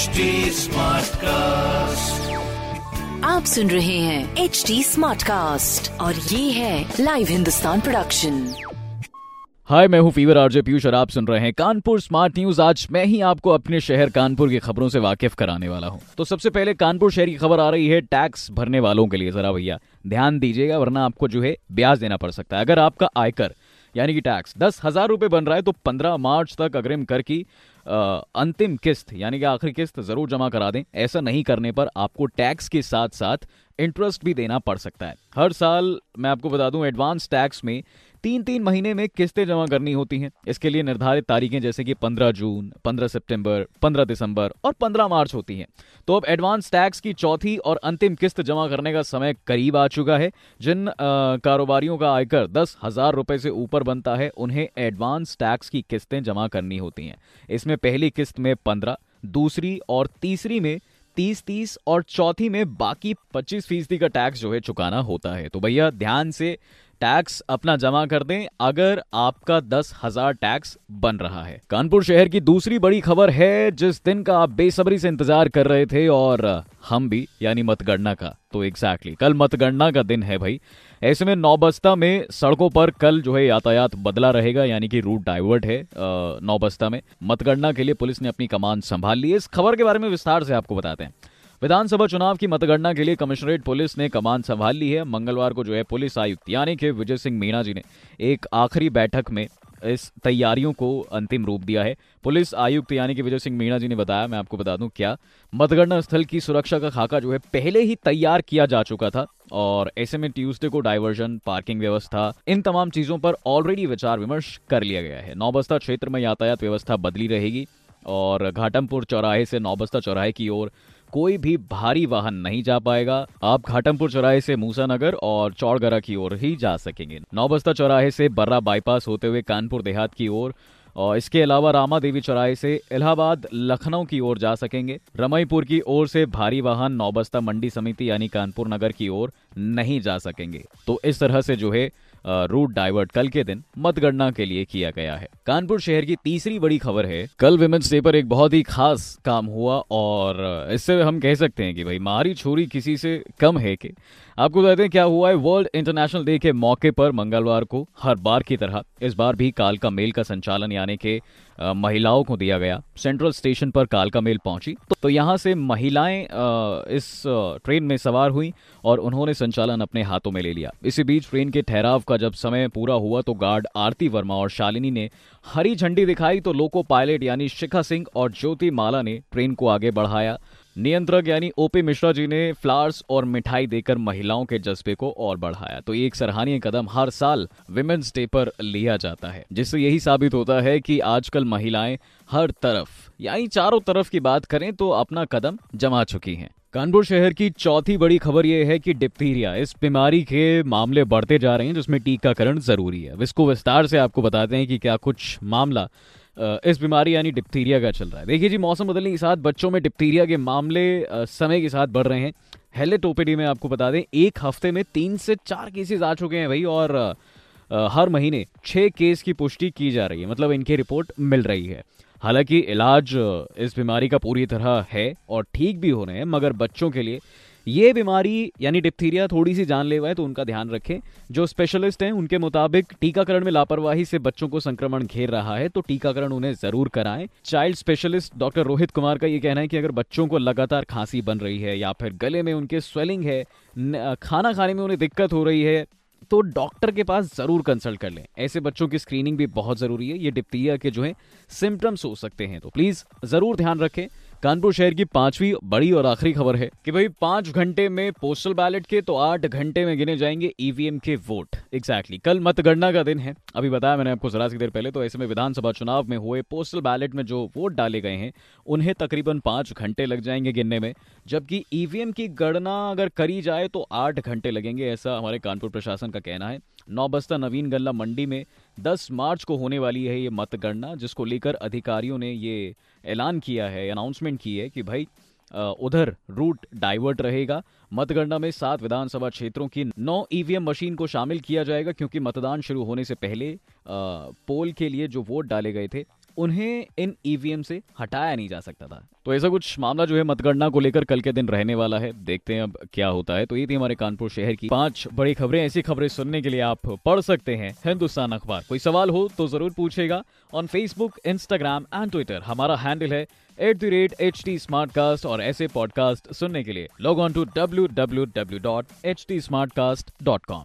HD Smartcast. आप सुन रहे हैं एच डी स्मार्ट कास्ट और ये है लाइव हिंदुस्तान प्रोडक्शन हाय मैं हूँ फीवर आरजे पीयूष और आप सुन रहे हैं कानपुर स्मार्ट न्यूज़ आज मैं ही आपको अपने शहर कानपुर की खबरों से वाकिफ कराने वाला हूँ। तो सबसे पहले कानपुर शहर की खबर आ रही है टैक्स भरने वालों के लिए। जरा भैया ध्यान दीजिएगा वरना आपको जो है ब्याज देना पड़ सकता है। अगर आपका आयकर यानी कि टैक्स दस हज़ार रुपए बन रहा है तो पंद्रह मार्च तक अग्रिम कर की अंतिम किस्त, यानी कि आखिरी किस्त ज़रूर जमा करा दें। ऐसा नहीं करने पर आपको टैक्स के साथ साथ इंटरेस्ट भी देना पड़ सकता है। हर साल मैं आपको बता दूँ, एडवांस टैक्स में तीन तीन महीने में किस्तें जमा करनी होती हैं। इसके लिए निर्धारित तारीखें जैसे कि 15 जून 15 सितंबर 15 दिसंबर और 15 मार्च होती हैं। तो अब एडवांस टैक्स की चौथी और अंतिम किस्त जमा करने का समय करीब आ चुका है। जिन अ, कारोबारियों का आयकर दस हज़ार रुपए से ऊपर बनता है उन्हें एडवांस टैक्स की किस्तें जमा करनी होती हैं। इसमें पहली किस्त में पंद्रह दूसरी और तीसरी में तीस तीस और चौथी में बाकी पच्चीस फ़ीसदी का टैक्स जो है चुकाना होता है। तो भैया ध्यान से टैक्स अपना जमा कर दें अगर आपका दस हज़ार टैक्स बन रहा है। कानपुर शहर की दूसरी बड़ी खबर है जिस दिन का आप बेसब्री से इंतज़ार कर रहे थे और हम भी यानी मतगणना का तो एग्जैक्टली exactly, कल मतगणना का दिन है भाई। ऐसे में नौबस्ता में सड़कों पर कल जो है यातायात बदला रहेगा यानी कि रूट डाइवर्ट है नौबस्ता में। मतगणना के लिए पुलिस ने अपनी कमान संभाल ली इस खबर के बारे में विस्तार से आपको बताते हैं। विधानसभा चुनाव की मतगणना के लिए कमिश्नरेट पुलिस ने कमान संभाल ली है। मंगलवार को जो है पुलिस आयुक्त, यानी कि विजय सिंह मीणा जी ने एक आखिरी बैठक में इस तैयारियों को अंतिम रूप दिया है। पुलिस आयुक्त, यानी कि विजय सिंह मीणा जी ने बताया, मैं आपको बता दूँ क्या, मतगणना स्थल की सुरक्षा का खाका जो है पहले ही तैयार किया जा चुका था और ऐसे में ट्यूसडे को डाइवर्जन पार्किंग व्यवस्था, इन तमाम चीज़ों पर ऑलरेडी विचार विमर्श कर लिया गया है। नौबस्ता क्षेत्र में यातायात व्यवस्था बदली रहेगी और घाटमपुर चौराहे से नौबस्ता चौराहे की ओर कोई भी भारी वाहन नहीं जा पाएगा। आप घाटमपुर चौराहे से मूसानगर और चौड़गरा की ओर ही जा सकेंगे। नौबस्ता चौराहे से बर्रा बाईपास होते हुए कानपुर देहात की ओर और इसके अलावा रामा देवी चौराहे से इलाहाबाद, लखनऊ की ओर जा सकेंगे। रमईपुर की ओर से भारी वाहन नौबस्ता मंडी समिति यानी कानपुर नगर की ओर नहीं जा सकेंगे। तो इस तरह से जो है रूट डाइवर्ट कल के दिन मतगणना के लिए किया गया है। कानपुर शहर की तीसरी बड़ी खबर है, कल विमेंस डे पर एक बहुत ही खास काम हुआ और इससे हम कह सकते हैं कि भाई मारी छोरी किसी से कम है कि। आपको बताते हैं क्या हुआ है वर्ल्ड इंटरनेशनल डे के मौके पर मंगलवार को हर बार की तरह इस बार भी काल का मेल का संचालन यानी कि महिलाओं को दिया गया। सेंट्रल स्टेशन पर कालका मेल पहुँची। तो, तो यहाँ से महिलाएँ इस ट्रेन में सवार हुई और उन्होंने संचालन अपने हाथों में ले लिया। इसी बीच ट्रेन के ठहराव का जब समय पूरा हुआ तो गार्ड आरती वर्मा और शालिनी ने हरी झंडी दिखाई तो लोको पायलट यानी शिखा सिंह और ज्योति माला ने ट्रेन को आगे बढ़ाया। नियंत्रक यानी ओपी मिश्रा जी ने फ्लावर्स और मिठाई देकर महिलाओं के जज्बे को और बढ़ाया। तो एक सराहनीय कदम हर साल विमेंस डे पर लिया जाता है, जिससे यही साबित होता है कि आजकल महिलाएँ हर तरफ़, यानी चारों तरफ़ की बात करें तो अपना कदम जमा चुकी हैं। कानपुर शहर की चौथी बड़ी खबर यह है कि डिप्थीरिया, इस बीमारी के मामले बढ़ते जा रहे हैं, जिसमें टीकाकरण ज़रूरी है। इसको विस्तार से आपको बताते हैं कि क्या कुछ मामला इस बीमारी यानी डिप्थीरिया का चल रहा है। देखिए जी, मौसम बदलने के साथ बच्चों में डिप्थीरिया के मामले समय के साथ बढ़ रहे हैं। हेलेटोपेडी में आपको बता दें, एक हफ़्ते में तीन से चार केसेस आ चुके हैं भाई, और हर महीने छह केस की पुष्टि की जा रही है। मतलब इनकी रिपोर्ट मिल रही है। हालाँकि इलाज, इस बीमारी का पूरी तरह है और ठीक भी हो रहे हैं, मगर बच्चों के लिए ये बीमारी, यानी डिप्थीरिया थोड़ी सी जानलेवा है तो उनका ध्यान रखें। जो स्पेशलिस्ट हैं, उनके मुताबिक टीकाकरण में लापरवाही से बच्चों को संक्रमण घेर रहा है तो टीकाकरण उन्हें ज़रूर कराएँ। Child specialist doctor Rohit Kumar का ये कहना है कि अगर बच्चों को लगातार खांसी बन रही है, या फिर गले में उनके स्वेलिंग है खाना खाने में उन्हें दिक्कत हो रही है तो डॉक्टर के पास ज़रूर कंसल्ट कर लें। ऐसे बच्चों की स्क्रीनिंग भी बहुत ज़रूरी है। ये डिप्थीरिया के जो है सिम्टम्स हो सकते हैं। तो प्लीज़ ज़रूर ध्यान रखें। कानपुर शहर की पांचवी बड़ी और आखिरी खबर है कि भाई पाँच घंटे में पोस्टल बैलेट के तो आठ घंटे में गिने जाएँगे ईवीएम के वोट एग्जैक्टली कल मतगणना का दिन है. अभी बताया मैंने आपको जरा सी देर पहले तो ऐसे में विधानसभा चुनाव में हुए पोस्टल बैलेट में जो वोट डाले गए हैं, उन्हें तकरीबन पाँच घंटे लग जाएँगे गिनने में. जबकि ईवीएम की गणना अगर करी जाए तो आठ घंटे लगेंगे, ऐसा हमारे कानपुर प्रशासन का कहना है. नौबस्ता नवीन गल्ला मंडी में 10 मार्च को होने वाली है ये मतगणना, जिसको लेकर अधिकारियों ने ये ऐलान किया है अनाउंसमेंट की है कि भाई उधर रूट डाइवर्ट रहेगा। मतगणना में सात विधानसभा क्षेत्रों की नौ ईवीएम मशीन को शामिल किया जाएगा, क्योंकि मतदान शुरू होने से पहले पोल के लिए जो वोट डाले गए थे उन्हें इन ईवीएम से हटाया नहीं जा सकता था। तो ऐसा कुछ मामला जो है मतगणना को लेकर कल के दिन रहने वाला है। देखते हैं अब क्या होता है। तो ये थी हमारे कानपुर शहर की पाँच बड़ी खबरें। ऐसी खबरें सुनने के लिए आप पढ़ सकते हैं हिंदुस्तान अखबार। कोई सवाल हो तो ज़रूर पूछेगा on Facebook Instagram and Twitter हमारा हैंडल है at the rate H T smart cast और ऐसे पॉडकास्ट सुनने के लिए। Log on to W W W dot H T smart cast dot com